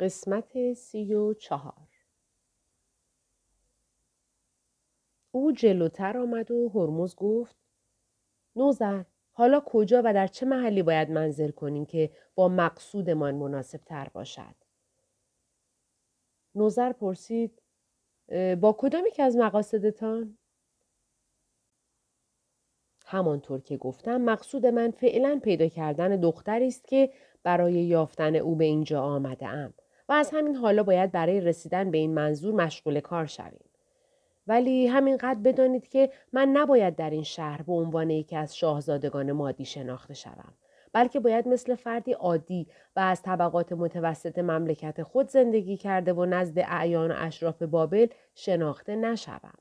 قسمت سی و چهار او جلوتر آمد و هرمز گفت نوزر حالا کجا و در چه محلی باید منزل کنیم که با مقصودمان مناسب تر باشد؟ نوزر پرسید با کدام که از مقاصدتان؟ همانطور که گفتم مقصود من فعلا پیدا کردن دختری است که برای یافتن او به اینجا آمده ام و از همین حالا باید برای رسیدن به این منظور مشغول کار شویم. ولی همینقدر بدانید که من نباید در این شهر به عنوان یکی از شاهزادگان مادی شناخته شوم بلکه باید مثل فردی عادی و از طبقات متوسط مملکت خود زندگی کرده و نزد اعیان و اشراف بابل شناخته نشوم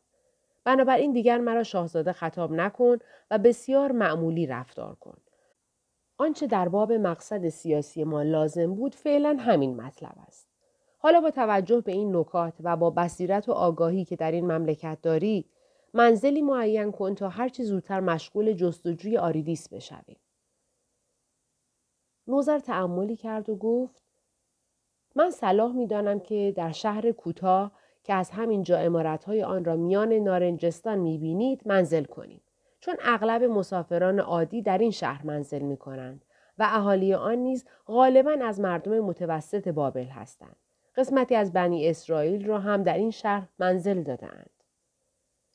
بنابراین دیگر مرا شاهزاده خطاب نکن و بسیار معمولی رفتار کن آنچه در باب مقصد سیاسی ما لازم بود فعلا همین مطلب است حالا با توجه به این نکات و با بصیرت و آگاهی که در این مملکت داری منزلی معین کن تا هرچی زودتر مشغول جستجوی آریدیس بشویم نوزر تعملی کرد و گفت من صلاح می دانم که در شهر کوتاه که از همین جا امارتهای آن را میان نارنجستان می بینید منزل کنیم. چون اغلب مسافران عادی در این شهر منزل می کنند و اهالی آن نیز غالبا از مردم متوسط بابل هستند. قسمتی از بنی اسرائیل را هم در این شهر منزل دادند.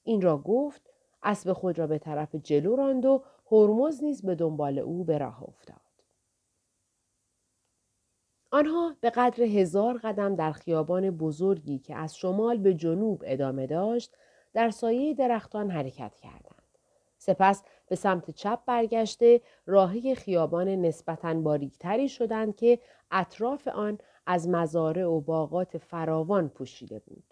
این را گفت اسب خود را به طرف جلو راند و هرمز نیز به دنبال او به راه افتاد. آنها به قدر هزار قدم در خیابان بزرگی که از شمال به جنوب ادامه داشت در سایه درختان حرکت کردند. سپس به سمت چپ برگشته راهی خیابان نسبتاً باریکتری شدند که اطراف آن از مزارع و باغات فراوان پوشیده بود.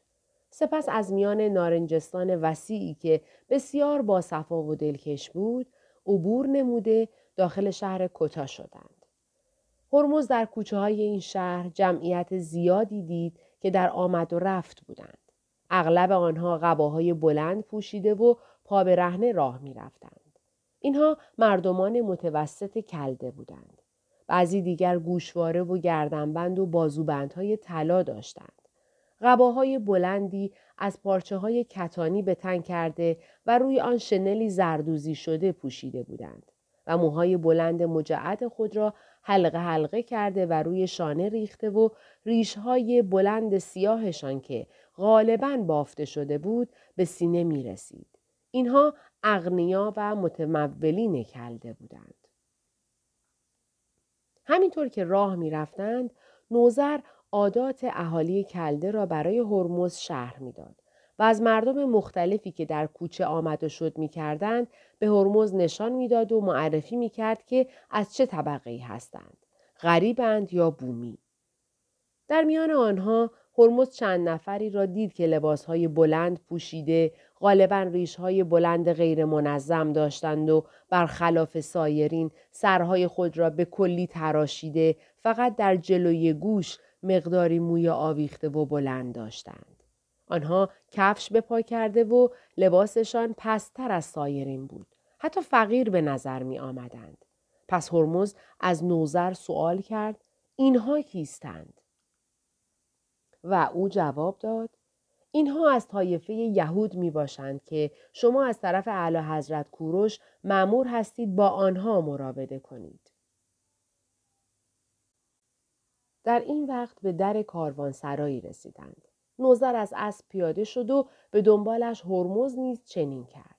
سپس از میان نارنجستان وسیعی که بسیار با صفا و دلکش بود، عبور نموده داخل شهر کتا شدند. هرمز در کوچه های این شهر جمعیت زیادی دید که در آمد و رفت بودند. اغلب آنها قباهای بلند پوشیده و پا به رهنه راه می رفتند. اینها مردمان متوسط کلده بودند. بعضی دیگر گوشواره و گردنبند و بازوبندهای طلا داشتند. قباهای بلندی از پارچه های کتانی به تن کرده و روی آن شنلی زردوزی شده پوشیده بودند و موهای بلند مجعد خود را حلقه حلقه کرده و روی شانه ریخته و ریشهای بلند سیاهشان که غالبا بافته شده بود به سینه می رسید. اینها اغنیا و متمولین کلده بودند. همینطور که راه می رفتند، نوزر عادات اهالی کلده را برای هرمز شهر می‌داد و از مردم مختلفی که در کوچه آمد و شد می کردند به هرمز نشان می‌داد و معرفی می کرد که از چه طبقه هستند. غریبند یا بومی. در میان آنها هرمز چند نفری را دید که لباسهای بلند پوشیده غالبا ریشهای بلند غیر منظم داشتند و برخلاف سایرین سرهای خود را به کلی تراشیده فقط در جلوی گوش مقداری موی آویخته و بلند داشتند. آنها کفش به پا کرده و لباسشان پستر از سایرین بود. حتی فقیر به نظر می آمدند. پس هرمز از نوزر سوال کرد اینها کیستند؟ و او جواب داد اینها از طایفه یهود می باشند که شما از طرف اعلی حضرت کوروش معمور هستید با آنها مراوده کنید. در این وقت به در کاروان سرایی رسیدند. نوزر از اسب پیاده شد و به دنبالش هرمز نیز چنین کرد.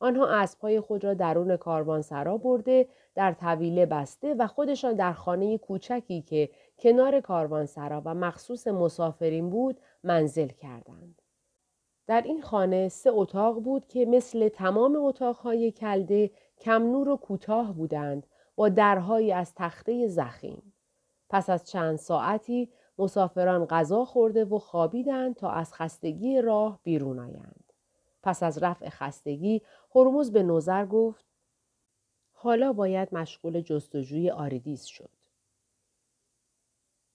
آنها اسبهای خود را درون کاروانسرا برده در طویله بسته و خودشان در خانه کوچکی که کنار کاروانسرا و مخصوص مسافرین بود منزل کردند. در این خانه سه اتاق بود که مثل تمام اتاقهای کلده کم نور و کوتاه بودند با درهایی از تخته زخیم. پس از چند ساعتی مسافران غذا خورده و خوابیدند تا از خستگی راه بیرون آیند. پس از رفع خستگی هرمز به نوزر گفت حالا باید مشغول جستجوی آریدیس شد.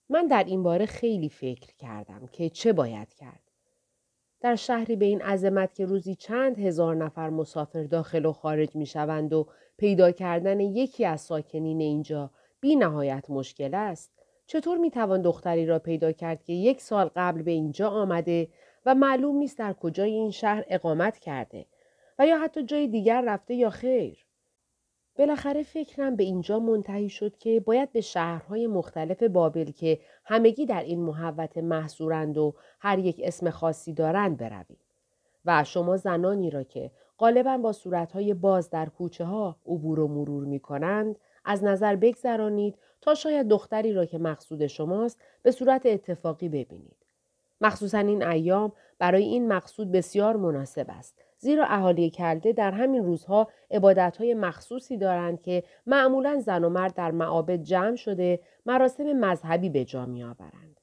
من در این باره خیلی فکر کردم که چه باید کرد. در شهری به این عظمت که روزی چند هزار نفر مسافر داخل و خارج می شوند و پیدا کردن یکی از ساکنین اینجا بی نهایت مشکل است چطور می توان دختری را پیدا کرد که یک سال قبل به اینجا آمده و معلوم نیست در کجای این شهر اقامت کرده و یا حتی جای دیگر رفته یا خیر؟ بالاخره فکرم به اینجا منتهی شد که باید به شهرهای مختلف بابل که همگی در این محوت محصورند و هر یک اسم خاصی دارند برویم. و شما زنانی را که غالبا با صورتهای باز در کوچه ها عبور و مرور می کنند از نظر بگذرانید تا شاید دختری را که مقصود شماست به صورت اتفاقی ببینید. مخصوصا این ایام برای این مقصود بسیار مناسب است زیرا اهالی کرده در همین روزها عبادتهای مخصوصی دارند که معمولا زن و مرد در معابد جمع شده مراسم مذهبی به جا می آورند.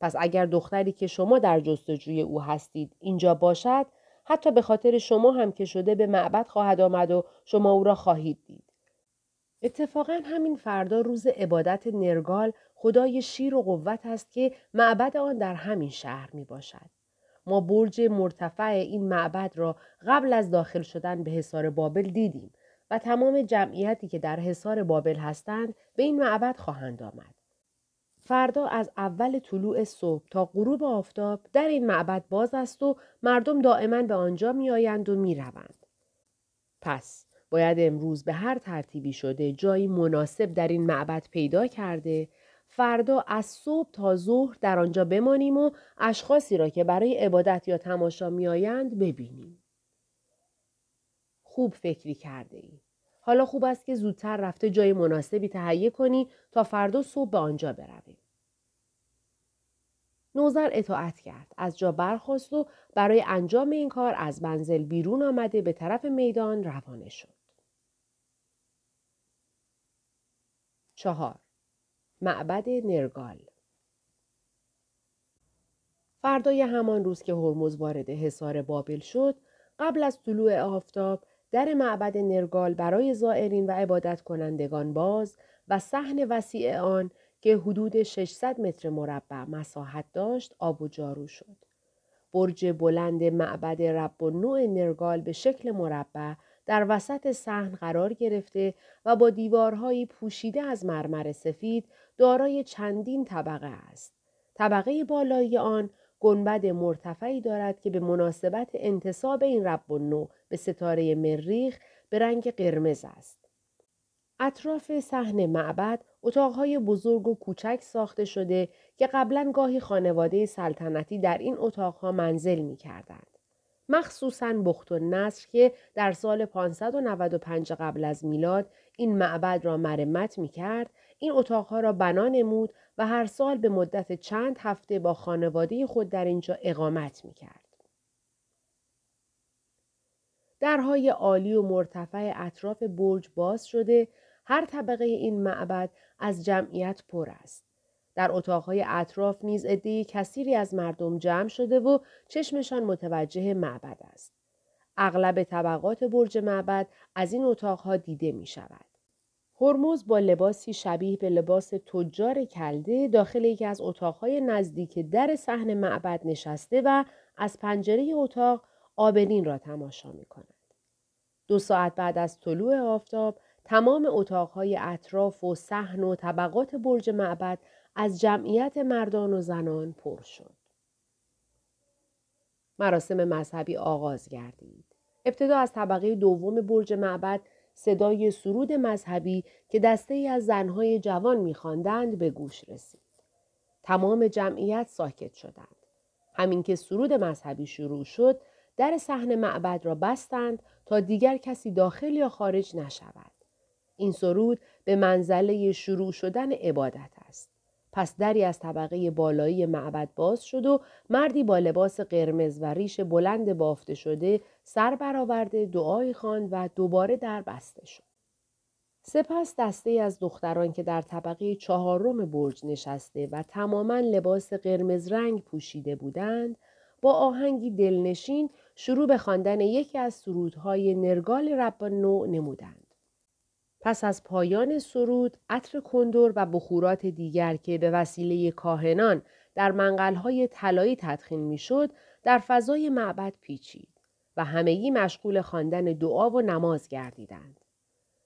پس اگر دختری که شما در جستجوی او هستید اینجا باشد حتی به خاطر شما هم که شده به معبد خواهد آمد و شما او را خواهید دید. اتفاقا همین فردا روز عبادت نرگال خدای شیر و قوت است که معبد آن در همین شهر می باشد. ما برج مرتفع این معبد را قبل از داخل شدن به حصار بابل دیدیم و تمام جمعیتی که در حصار بابل هستند به این معبد خواهند آمد. فردا از اول طلوع صبح تا غروب آفتاب در این معبد باز است و مردم دائما به آنجا می آیند و می روند. پس باید امروز به هر ترتیبی شده جایی مناسب در این معبد پیدا کرده فردا از صبح تا ظهر در آنجا بمانیم و اشخاصی را که برای عبادت یا تماشا میآیند ببینیم. خوب فکری کرده ای. حالا خوب است که زودتر رفته جای مناسبی تهیه کنی تا فردا صبح به آنجا برویم. نوزر اطاعت کرد. از جا برخواست و برای انجام این کار از منزل بیرون آمده به طرف میدان روانه شد. چهار معبد نرگال فردای همان روز که هرمز وارد حصار بابل شد قبل از طلوع آفتاب در معبد نرگال برای زائرین و عبادت کنندگان باز و صحن وسیع آن که حدود 600 متر مربع مساحت داشت آب و جارو شد. برج بلند معبد رب و نوع نرگال به شکل مربع در وسط صحن قرار گرفته و با دیوارهایی پوشیده از مرمر سفید دارای چندین طبقه است. طبقه بالایی آن گنبد مرتفعی دارد که به مناسبت انتصاب این رب و نو به ستاره مریخ به رنگ قرمز است. اطراف صحن معبد اتاقهای بزرگ و کوچک ساخته شده که قبلا گاهی خانواده سلطنتی در این اتاقها منزل می کردند. مخصوصا بخت و نصر که در سال 595 قبل از میلاد این معبد را مرمت می کرد، این اتاقها را بنا نمود و هر سال به مدت چند هفته با خانواده خود در اینجا اقامت می کرد. درهای عالی و مرتفع اطراف برج باز شده هر طبقه این معبد از جمعیت پر است. در اتاقهای اطراف نیز عدهای کثیری از مردم جمع شده و چشمشان متوجه معبد است. اغلب طبقات برج معبد از این اتاقها دیده می شود. هرمز با لباسی شبیه به لباس تجار کلده داخل یکی از اتاقهای نزدیک در صحن معبد نشسته و از پنجره اتاق آبرین را تماشا می کند. دو ساعت بعد از طلوع آفتاب تمام اتاقهای اطراف و صحن و طبقات برج معبد از جمعیت مردان و زنان پر شد. مراسم مذهبی آغاز گردید. ابتدا از طبقه دوم برج معبد صدای سرود مذهبی که دسته ای از زنهای جوان میخواندند به گوش رسید. تمام جمعیت ساکت شدند. همین که سرود مذهبی شروع شد، در صحن معبد را بستند تا دیگر کسی داخل یا خارج نشود. این سرود به منزله شروع شدن عبادت. پس دری از طبقه بالایی معبد باز شد و مردی با لباس قرمز و ریش بلند بافته شده سر برآورده دعای خواند و دوباره در بسته شد. سپس دسته از دختران که در طبقه چهارم برج نشسته و تماما لباس قرمز رنگ پوشیده بودند با آهنگی دلنشین شروع به خواندن یکی از سرودهای نرگال رب نو نمودند. پس از پایان سرود عطر کندور و بخورات دیگر که به وسیله کاهنان در منقلهای طلایی تدخین می‌شد در فضای معبد پیچید و همگی مشغول خواندن دعا و نماز گردیدند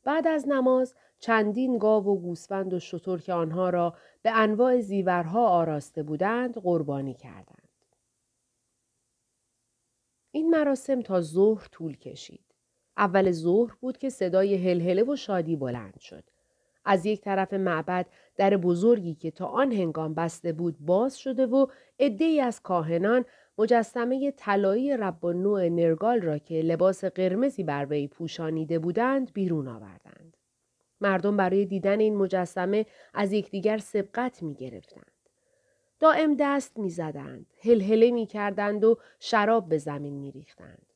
بعد از نماز چندین گاو و گوسفند و شتر که آنها را به انواع زیورها آراسته بودند قربانی کردند. این مراسم تا ظهر طول کشید. اول ظهر بود که صدای هلهله و شادی بلند شد. از یک طرف معبد در بزرگی که تا آن هنگام بسته بود باز شده و عدهای از کاهنان مجسمه طلایی رب و نوع نرگال را که لباس قرمزی بر وی پوشانیده بودند بیرون آوردند. مردم برای دیدن این مجسمه از یکدیگر سبقت می گرفتند. دائم دست می زدند، هلهله می کردند و شراب به زمین می ریختند.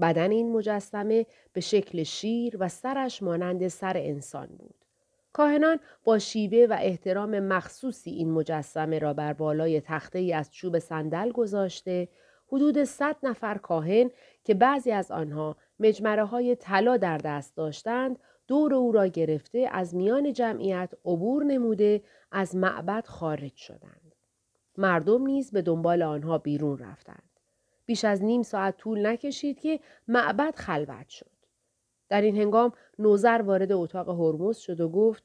بدن این مجسمه به شکل شیر و سرش مانند سر انسان بود. کاهنان با شیوه و احترام مخصوصی این مجسمه را بر بالای تخته ای از چوب صندل گذاشته حدود صد نفر کاهن که بعضی از آنها مجمره های طلا در دست داشتند دور او را گرفته از میان جمعیت عبور نموده از معبد خارج شدند. مردم نیز به دنبال آنها بیرون رفتند. بیش از نیم ساعت طول نکشید که معبد خلوت شد. در این هنگام نوزر وارد اتاق هرمز شد و گفت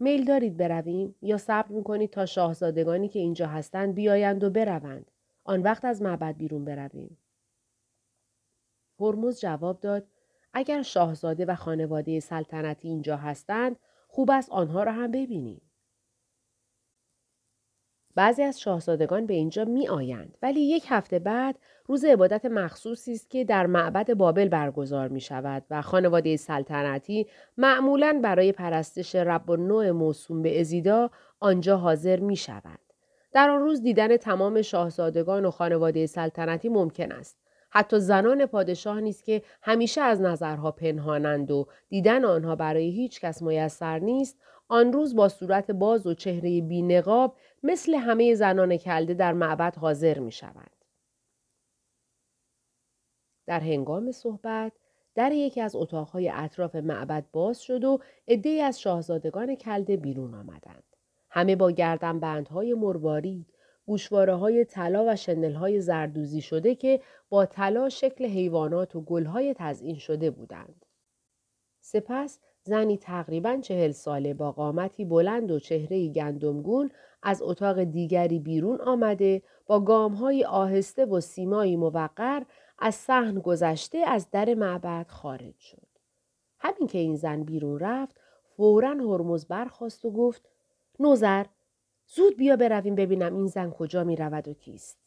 میل دارید برویم یا صبر می‌کنید تا شاهزادگانی که اینجا هستند بیایند و بروند. آن وقت از معبد بیرون برویم. هرمز جواب داد اگر شاهزاده و خانواده سلطنتی اینجا هستند خوب است آنها را هم ببینیم. بعضی از شاهزادگان به اینجا می آیند ولی یک هفته بعد روز عبادت مخصوصی است که در معبد بابل برگزار می شود و خانواده سلطنتی معمولا برای پرستش رب و نوع موسوم به ازیدا آنجا حاضر می شود. در آن روز دیدن تمام شاهزادگان و خانواده سلطنتی ممکن است. حتی زنان پادشاه نیست که همیشه از نظرها پنهانند و دیدن آنها برای هیچ کس میسر نیست آن روز با صورت باز و چهره بینقاب مثل همه زنان کلده در معبد حاضر می شوند. در هنگام صحبت در یکی از اتاقهای اطراف معبد باز شد و عدهای از شاهزادگان کلده بیرون آمدند. همه با گردن بندهای مروارید، گوشواره های طلا و شنل های زردوزی شده که با طلا شکل حیوانات و گلهای تزئین شده بودند. سپس زنی تقریبا چهل ساله با قامتی بلند و چهره گندمگون از اتاق دیگری بیرون آمده با گامهای آهسته و سیمایی موقر از صحن گذشته از در معبد خارج شد. همین که این زن بیرون رفت فورا هرمز برخواست و گفت نوزر زود بیا برویم ببینم این زن کجا می رود و کیست.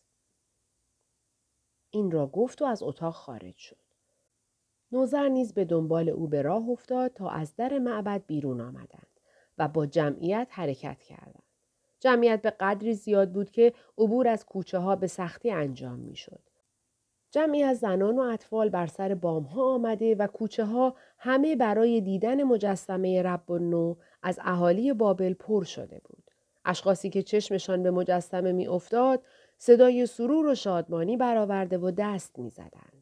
این را گفت و از اتاق خارج شد. نوزر نیز به دنبال او به راه افتاد تا از در معبد بیرون آمدند و با جمعیت حرکت کردند. جمعیت به قدری زیاد بود که عبور از کوچه ها به سختی انجام می شد. جمعی از زنان و اطفال بر سر بام ها آمده و کوچه ها همه برای دیدن مجسمه رب نو از اهالی بابل پر شده بود. اشخاصی که چشمشان به مجسمه می افتاد صدای سرور و شادمانی برآورده و دست می زدند.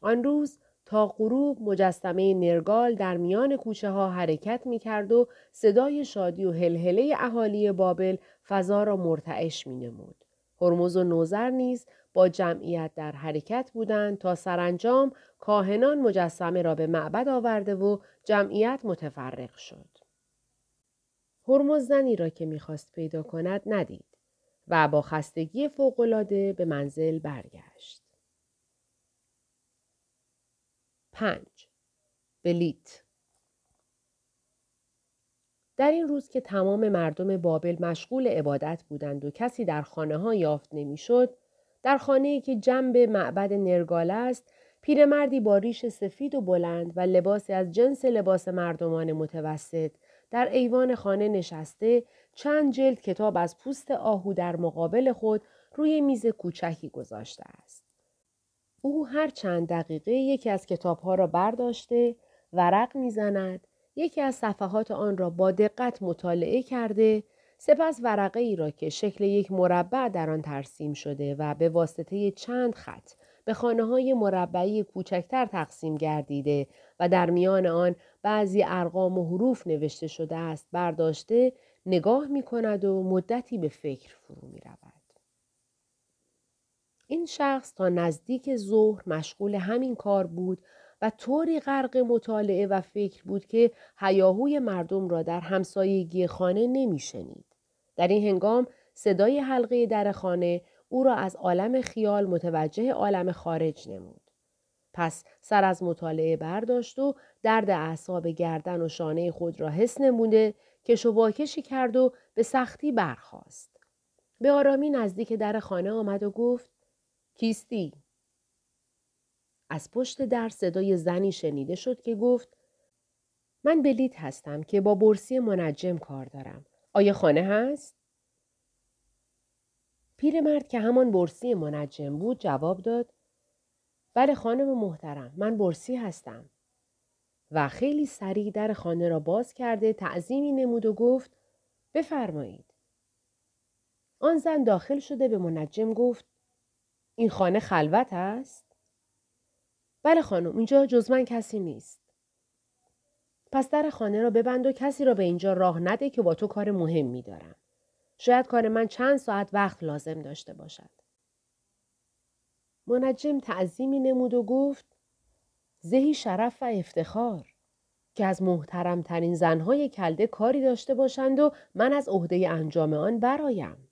آن روز تا غروب مجسمه نرگال در میان کوچه ها حرکت می کرد و صدای شادی و هلهله اهالی بابل فضا را مرتعش می نمود. هرمز و نوزر نیز با جمعیت در حرکت بودند تا سرانجام کاهنان مجسمه را به معبد آورده و جمعیت متفرق شد. هرمز زنی را که می‌خواست پیدا کند ندید و با خستگی فوقالعاده به منزل برگشت. 5. بلیت در این روز که تمام مردم بابل مشغول عبادت بودند و کسی در خانه ها یافت نمی‌شد، در خانه که جنب معبد نرگال است، پیرمردی با ریش سفید و بلند و لباسی از جنس لباس مردمان متوسط در ایوان خانه نشسته چند جلد کتاب از پوست آهو در مقابل خود روی میز کوچکی گذاشته است. او هر چند دقیقه یکی از کتابها را برداشته ورق می‌زند یکی از صفحات آن را با دقت مطالعه کرده سپس ورقه ای را که شکل یک مربع در آن ترسیم شده و به واسطه چند خط به خانه های مربعی کوچکتر تقسیم گردیده و در میان آن بعضی ارقام و حروف نوشته شده است برداشته نگاه می کند و مدتی به فکر فرو می رود. این شخص تا نزدیک ظهر مشغول همین کار بود و طوری غرق مطالعه و فکر بود که هیاهوی مردم را در همسایگی خانه نمیشنید. در این هنگام صدای حلقه در خانه او را از عالم خیال متوجه عالم خارج نمود. پس سر از مطالعه برداشت و درد اعصاب گردن و شانه خود را حس نموده که شواکشی کرد و به سختی برخاست. به آرامی نزدیک در خانه آمد و گفت کیستی؟ از پشت در صدای زنی شنیده شد که گفت من بلیت هستم که با برسی منجم کار دارم. آیا خانه هست؟ پیرمرد که همان برسی منجم بود جواب داد بله خانم محترم من برسی هستم. و خیلی سریع در خانه را باز کرده تعظیمی نمود و گفت بفرمایید. آن زن داخل شده به منجم گفت این خانه خلوت است؟ بله خانم اینجا جز من کسی نیست. پس در خانه را ببند و کسی را به اینجا راه نده که با تو کار مهمی دارم. شاید کار من چند ساعت وقت لازم داشته باشد. منجم تعظیمی نمود و گفت زهی شرف و افتخار که از محترمترین زنهای کلده کاری داشته باشند و من از عهده انجام آن برایم.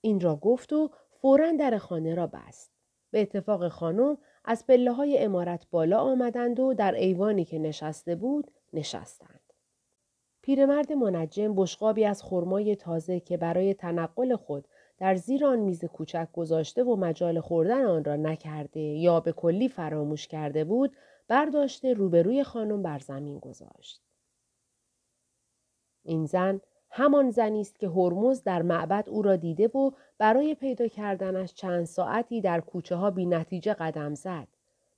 این را گفت و فورا در خانه را بست. به اتفاق خانم از پله های امارت بالا آمدند و در ایوانی که نشسته بود نشستند. پیرمرد منجم بشقابی از خرمای تازه که برای تنقل خود در زیر آن میز کوچک گذاشته و مجال خوردن آن را نکرده یا به کلی فراموش کرده بود برداشته روبروی خانم بر زمین گذاشت. این زن همان زنی است که هرمز در معبد او را دیده و برای پیدا کردنش چند ساعتی در کوچه ها بی نتیجه قدم زد.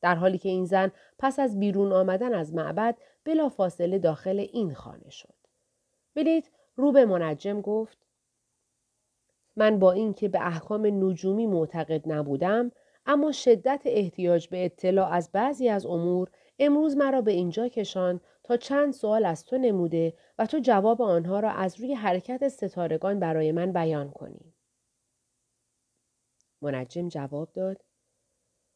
در حالی که این زن پس از بیرون آمدن از معبد بلا فاصله داخل این خانه شد. بلیت رو به منجم گفت من با اینکه به احکام نجومی معتقد نبودم اما شدت احتیاج به اطلاع از بعضی از امور امروز مرا به اینجا کشان تا چند سوال از تو نموده و تو جواب آنها را از روی حرکت ستارگان برای من بیان کنی. منجم جواب داد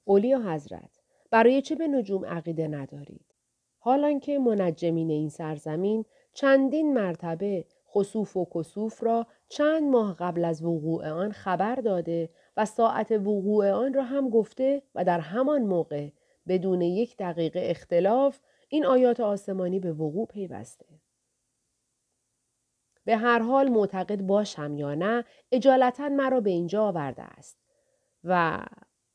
اولیا حضرت برای چه به نجوم عقیده ندارید؟ حالان که منجمین این سرزمین چندین مرتبه خصوف و کسوف را چند ماه قبل از وقوع آن خبر داده و ساعت وقوع آن را هم گفته و در همان موقع بدون یک دقیقه اختلاف این آیات آسمانی به وقوع پیوسته. به هر حال معتقد باشم یا نه اجالتا مرا به اینجا آورده است و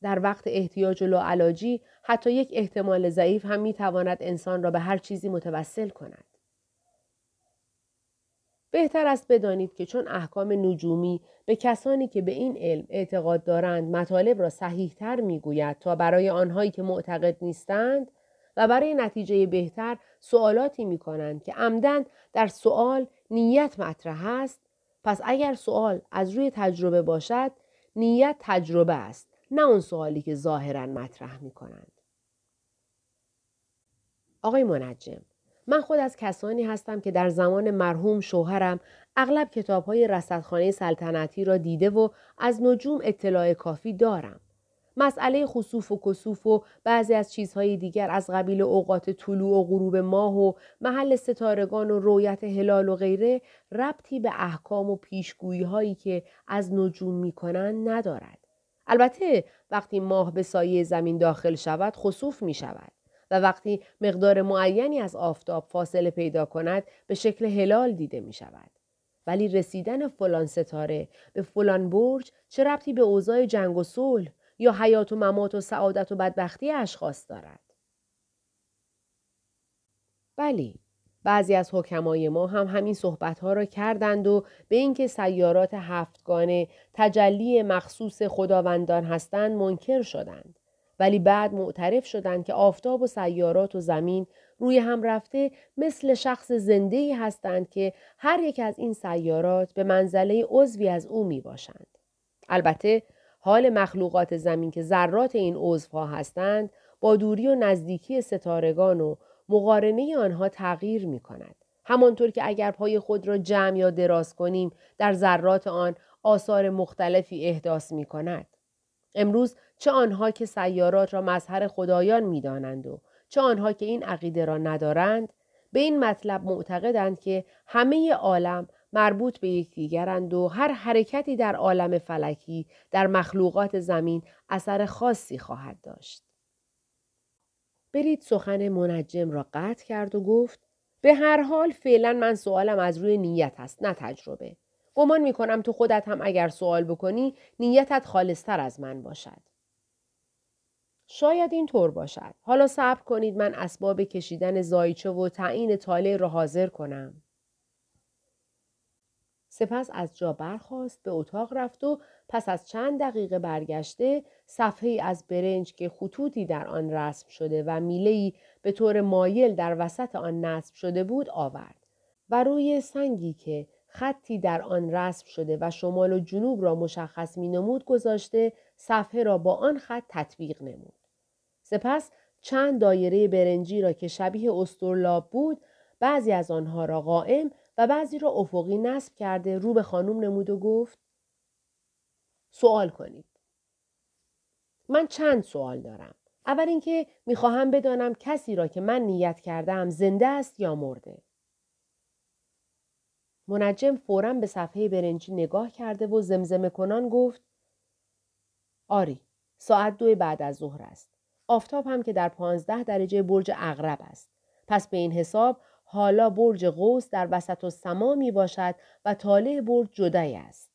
در وقت احتیاج و لاعلاجی حتی یک احتمال ضعیف هم می‌تواند انسان را به هر چیزی متوسل کند. بهتر است بدانید که چون احکام نجومی به کسانی که به این علم اعتقاد دارند مطالب را صحیحتر می‌گوید تا برای آنهایی که معتقد نیستند و برای نتیجه بهتر سوالاتی می کنند که عمدن در سوال نیت مطرح است پس اگر سوال از روی تجربه باشد نیت تجربه است نه اون سوالی که ظاهرا مطرح می کنند. آقای منجم من خود از کسانی هستم که در زمان مرحوم شوهرم اغلب کتاب های رصدخانه سلطنتی را دیده و از نجوم اطلاع کافی دارم. مسئله خصوف و کسوف و بعضی از چیزهای دیگر از قبیل اوقات طلوع و غروب ماه و محل ستارگان و رویت هلال و غیره ربطی به احکام و پیشگویی هایی که از نجوم می کنند ندارد. البته وقتی ماه به سایه زمین داخل شود خصوف می شود. و وقتی مقدار معینی از آفتاب فاصله پیدا کند به شکل هلال دیده می شود. ولی رسیدن فلان ستاره به فلان برج چه ربطی به اوضاع جنگ و صلح یا حیات و ممات و سعادت و بدبختی اشخاص دارد؟ بلی، بعضی از حکمای ما هم همین صحبت ها را کردند و به اینکه سیارات هفتگانه تجلی مخصوص خداوندان هستند منکر شدند. ولی بعد معترف شدند که آفتاب و سیارات و زمین روی هم رفته مثل شخص زنده ای هستند که هر یک از این سیارات به منزله عضوی از او می باشند. البته حال مخلوقات زمین که ذرات این عضوها هستند با دوری و نزدیکی ستارگان و مقارنه آنها تغییر می کند. همانطور که اگر پای خود را جمع یا دراز کنیم در ذرات آن آثار مختلفی احداث می کند. امروز چه آنها که سیارات را مظهر خدایان می‌دانند و چه آنها که این عقیده را ندارند به این مطلب معتقدند که همه عالم مربوط به یکدیگرند و هر حرکتی در عالم فلکی در مخلوقات زمین اثر خاصی خواهد داشت. برید سخن منجم را قطع کرد و گفت به هر حال فعلا من سوالم از روی نیت است نه تجربه. گمان می کنم تو خودت هم اگر سوال بکنی نیتت خالصتر از من باشد. شاید این طور باشد. حالا صبر کنید من اسباب کشیدن زایچه و تعیین تاله را حاضر کنم. سپس از جا برخواست به اتاق رفت و پس از چند دقیقه برگشته صفحه از برنج که خطوطی در آن رسم شده و میلهی به طور مایل در وسط آن نصب شده بود آورد و روی سنگی که خطی در آن رسم شده و شمال و جنوب را مشخص می نمود گذاشته صفحه را با آن خط تطبیق نمود. سپس چند دایره برنجی را که شبیه استرلاب بود بعضی از آنها را قائم و بعضی را افقی نصب کرده رو به خانم نمود و گفت سوال کنید. من چند سوال دارم. اول اینکه می‌خواهم بدانم کسی را که من نیت کردم زنده است یا مرده. منجم فورا به صفحه برنجی نگاه کرده و زمزمه کنان گفت آری ساعت دو بعد از ظهر است. آفتاب هم که در پانزده درجه برج اغرب است. پس به این حساب حالا برج قوس در وسط و سما می باشد و طالع برج جدایی است.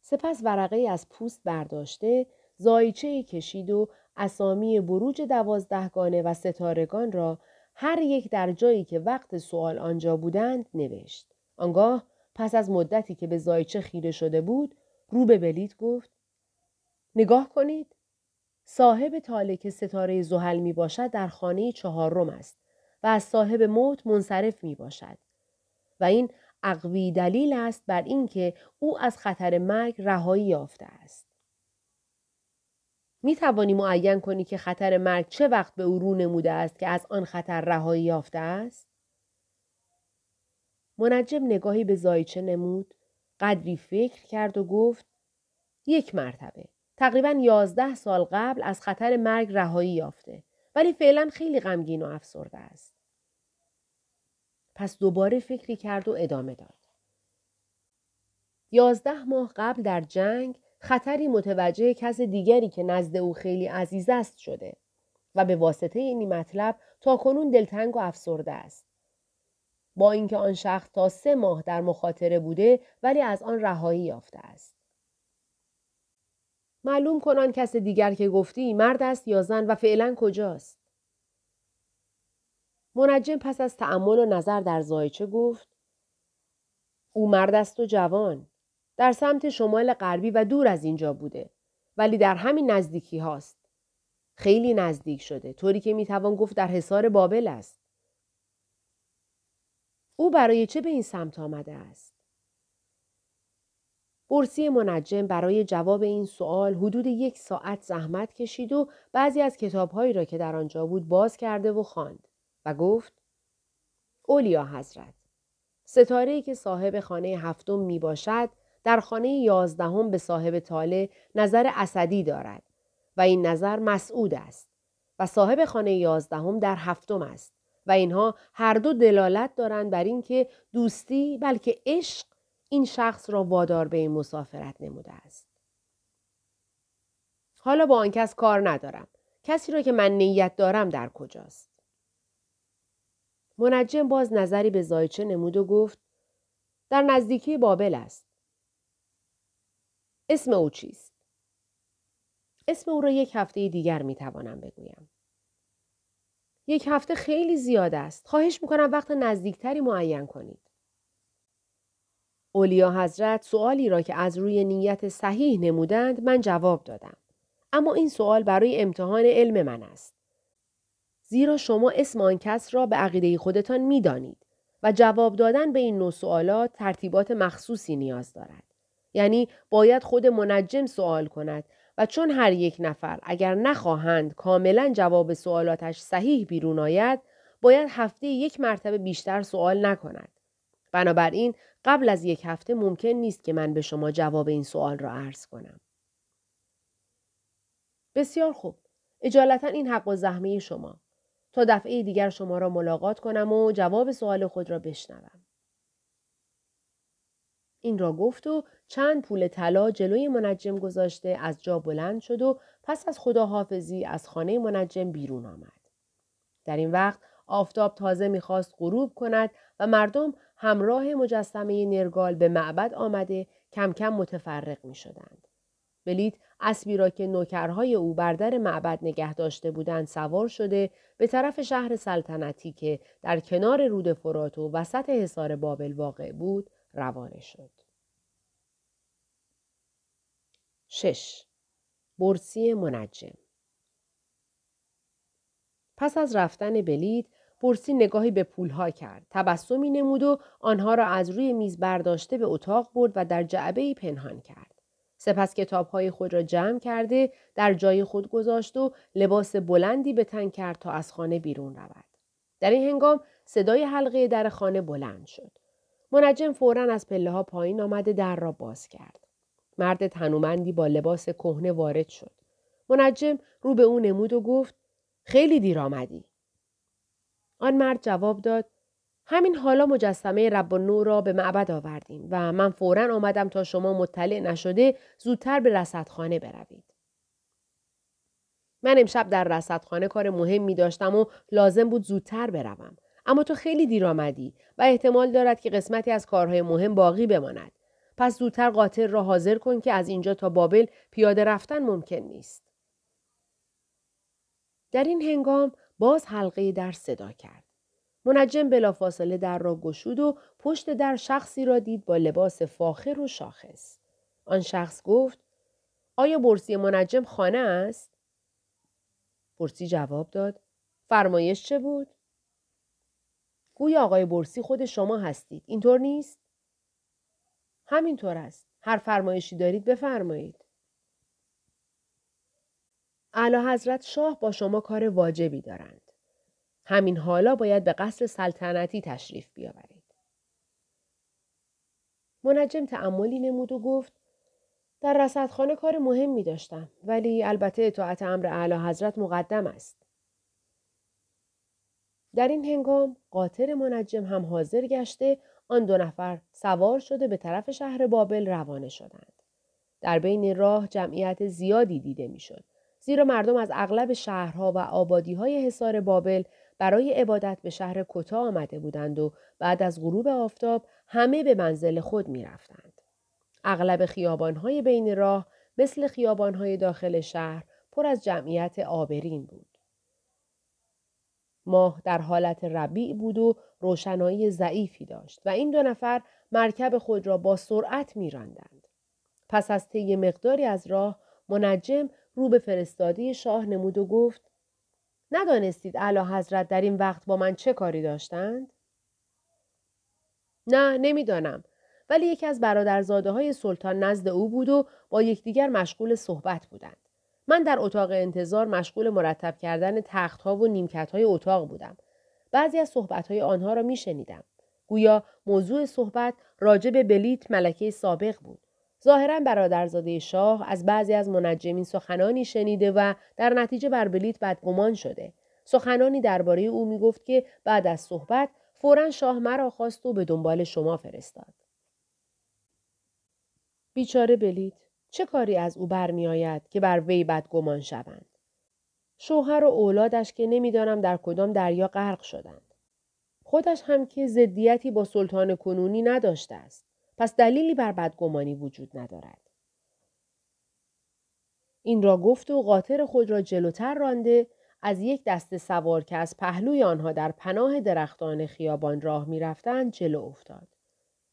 سپس ورقه از پوست برداشته زایچه کشید و اسامی بروج دوازدهگانه و ستارگان را هر یک در جایی که وقت سوال آنجا بودند نوشت. آنگاه پس از مدتی که به زایچه خیره شده بود رو به بلیت گفت نگاه کنید صاحب تاله که ستاره زحل می باشد در خانه چهارم است و از صاحب موت منصرف می باشد و این عقوی دلیل است بر اینکه او از خطر مرگ رهایی یافته است. می توانی معین کنی که خطر مرگ چه وقت به او رو نموده است که از آن خطر رهایی یافته است؟ منجم نگاهی به زایچه نمود، قدری فکر کرد و گفت یک مرتبه. تقریبا یازده سال قبل از خطر مرگ رهایی یافته ولی فعلا خیلی غمگین و افسرده است. پس دوباره فکری کرد و ادامه داد. یازده ماه قبل در جنگ خطری متوجه کس دیگری که نزد او خیلی عزیز است شده و به واسطه این مطلب تا کنون دلتنگ و افسرده است. با اینکه آن شخص تا سه ماه در مخاطره بوده ولی از آن رهایی یافته است. معلوم کنان کس دیگر که گفتی مرد است یا زن و فعلا کجاست؟ منجم پس از تأمل و نظر در زایچه گفت او مرد است و جوان. در سمت شمال غربی و دور از اینجا بوده ولی در همین نزدیکی هاست. خیلی نزدیک شده طوری که می‌توان گفت در حصار بابل است. او برای چه به این سمت آمده است؟ برسی منجم برای جواب این سوال حدود یک ساعت زحمت کشید و بعضی از کتابهایی را که در آنجا بود باز کرده و خواند و گفت اولیا حضرت ستاره که صاحب خانه هفتم می باشد در خانه یازدهم به صاحب تاله نظر اسدی دارد و این نظر مسعود است و صاحب خانه یازدهم در هفتم است و اینها هر دو دلالت دارند بر اینکه دوستی بلکه عشق این شخص را وادار به این مسافرت نموده است. حالا با آن کس کار ندارم. کسی را که من نیت دارم در کجاست؟ منجم باز نظری به زایچه نمود و گفت در نزدیکی بابل است. اسم او چیست؟ اسم او را یک هفته دیگر می توانم بگویم. یک هفته خیلی زیاد است. خواهش می‌کنم وقت نزدیکتری معین کنید. اولیا حضرت سوالی را که از روی نیت صحیح نمودند من جواب دادم. اما این سوال برای امتحان علم من است. زیرا شما اسم آن کس را به عقیده خودتان می دانید و جواب دادن به این نوع سوالات ترتیبات مخصوصی نیاز دارد. یعنی باید خود منجم سوال کند و چون هر یک نفر اگر نخواهند کاملا جواب سوالاتش صحیح بیرون آید باید هفته یک مرتبه بیشتر سوال نکند. بنابراین قبل از یک هفته ممکن نیست که من به شما جواب این سوال را عرض کنم. بسیار خوب. اجالتا این حق و زحمه شما. تا دفعه دیگر شما را ملاقات کنم و جواب سوال خود را بشنوم. این را گفت و چند پول طلا جلوی منجم گذاشته از جا بلند شد و پس از خداحافظی از خانه منجم بیرون آمد. در این وقت آفتاب تازه می‌خواست غروب کند و مردم همراه مجسمه نرگال به معبد آمده کم کم متفرق می شدند. بلیت اسبی را که نوکرهای او بر در معبد نگه داشته بودند سوار شده به طرف شهر سلطنتی که در کنار رود فرات و وسط حصار بابل واقع بود روانه شد. 6. برسی منجم پس از رفتن بلید برسی نگاهی به پولها کرد. تبسمی نمود و آنها را از روی میز برداشته به اتاق برد و در جعبه پنهان کرد. سپس کتابهای خود را جمع کرده در جای خود گذاشت و لباس بلندی به تن کرد تا از خانه بیرون رود. در این هنگام صدای حلقه در خانه بلند شد. منجم فورا از پله ها پایین آمده در را باز کرد. مرد تنومندی با لباس کهنه وارد شد. منجم رو به او نمود و گفت خیلی دیر آمدی. آن مرد جواب داد همین حالا مجسمه رب و را به معبد آوردیم و من فورا آمدم تا شما مطلع نشده زودتر به رصدخانه بروید. من امشب در رصدخانه کار مهمی داشتم و لازم بود زودتر بروم. اما تو خیلی دیر آمدی و احتمال دارد که قسمتی از کارهای مهم باقی بماند. پس زودتر قاطر را حاضر کن که از اینجا تا بابل پیاده رفتن ممکن نیست. در این هنگام باز حلقه در صدا کرد. منجم بلافاصله در را گشود و پشت در شخصی را دید با لباس فاخر و شاخص. آن شخص گفت آیا برسی منجم خانه است؟ برسی جواب داد فرمایش چه بود؟ گویا آقای برسی خود شما هستید. اینطور نیست؟ همینطور است. هر فرمایشی دارید بفرمایید. اعلی حضرت شاه با شما کار واجبی دارند. همین حالا باید به قصر سلطنتی تشریف بیاورید. منجم تعملی نمود و گفت در رصدخانه کار مهمی داشتم ولی البته اطاعت امر اعلی حضرت مقدم است. در این هنگام قاطر منجم هم حاضر گشته آن دو نفر سوار شده به طرف شهر بابل روانه شدند. در بین راه جمعیت زیادی دیده می‌شد. زیرا مردم از اغلب شهرها و آبادی های حصار بابل برای عبادت به شهر کتا آمده بودند و بعد از غروب آفتاب همه به منزل خود می رفتند. اغلب خیابانهای بین راه مثل خیابانهای داخل شهر پر از جمعیت آبرین بود. ماه در حالت ربیع بود و روشنایی ضعیفی داشت و این دو نفر مرکب خود را با سرعت می راندند. پس از طی مقداری از راه منجم رو به فرستادی شاه نمود و گفت ندانستید اعلی حضرت در این وقت با من چه کاری داشتند؟ نه نمی‌دانم ولی یکی از برادرزاده های سلطان نزد او بود و با یکدیگر مشغول صحبت بودند. من در اتاق انتظار مشغول مرتب کردن تختها و نیمکت های اتاق بودم. بعضی از صحبت های آنها را می شنیدم. گویا موضوع صحبت راجع به بلیت ملکه سابق بود. ظاهرا برادرزاده شاه از بعضی از منجمین سخنانی شنیده و در نتیجه بر بلیت بدگمان شده. سخنانی درباره او می گفت که بعد از صحبت فورا شاه مرا خواست و به دنبال شما فرستاد. بیچاره بلیت چه کاری از او برمیآید که بر وی بدگمان شوند شوهر و اولادش که نمی‌دانم در کدام دریا غرق شدند خودش هم که ضدیتی با سلطان کنونی نداشته است پس دلیلی بر بدگمانی وجود ندارد این را گفت و قاطر خود را جلوتر رانده از یک دست سوار که از پهلوی آنها در پناه درختان خیابان راه می‌رفتند جلو افتاد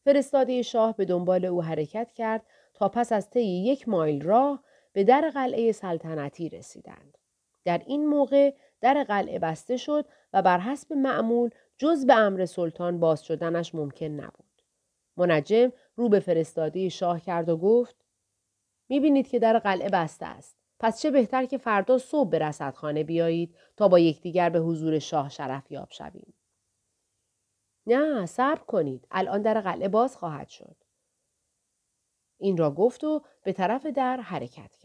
فرستاده شاه به دنبال او حرکت کرد تا پس از طی یک مایل راه به در قلعه سلطنتی رسیدند. در این موقع در قلعه بسته شد و بر حسب معمول جز به امر سلطان باز شدنش ممکن نبود. منجم رو به فرستاده شاه کرد و گفت می‌بینید که در قلعه بسته است. پس چه بهتر که فردا صبح به رصدخانه بیایید تا با یکدیگر به حضور شاه شرف یاب شویم. نه صبر کنید الان در قلعه باز خواهد شد این را گفت و به طرف در حرکت کرد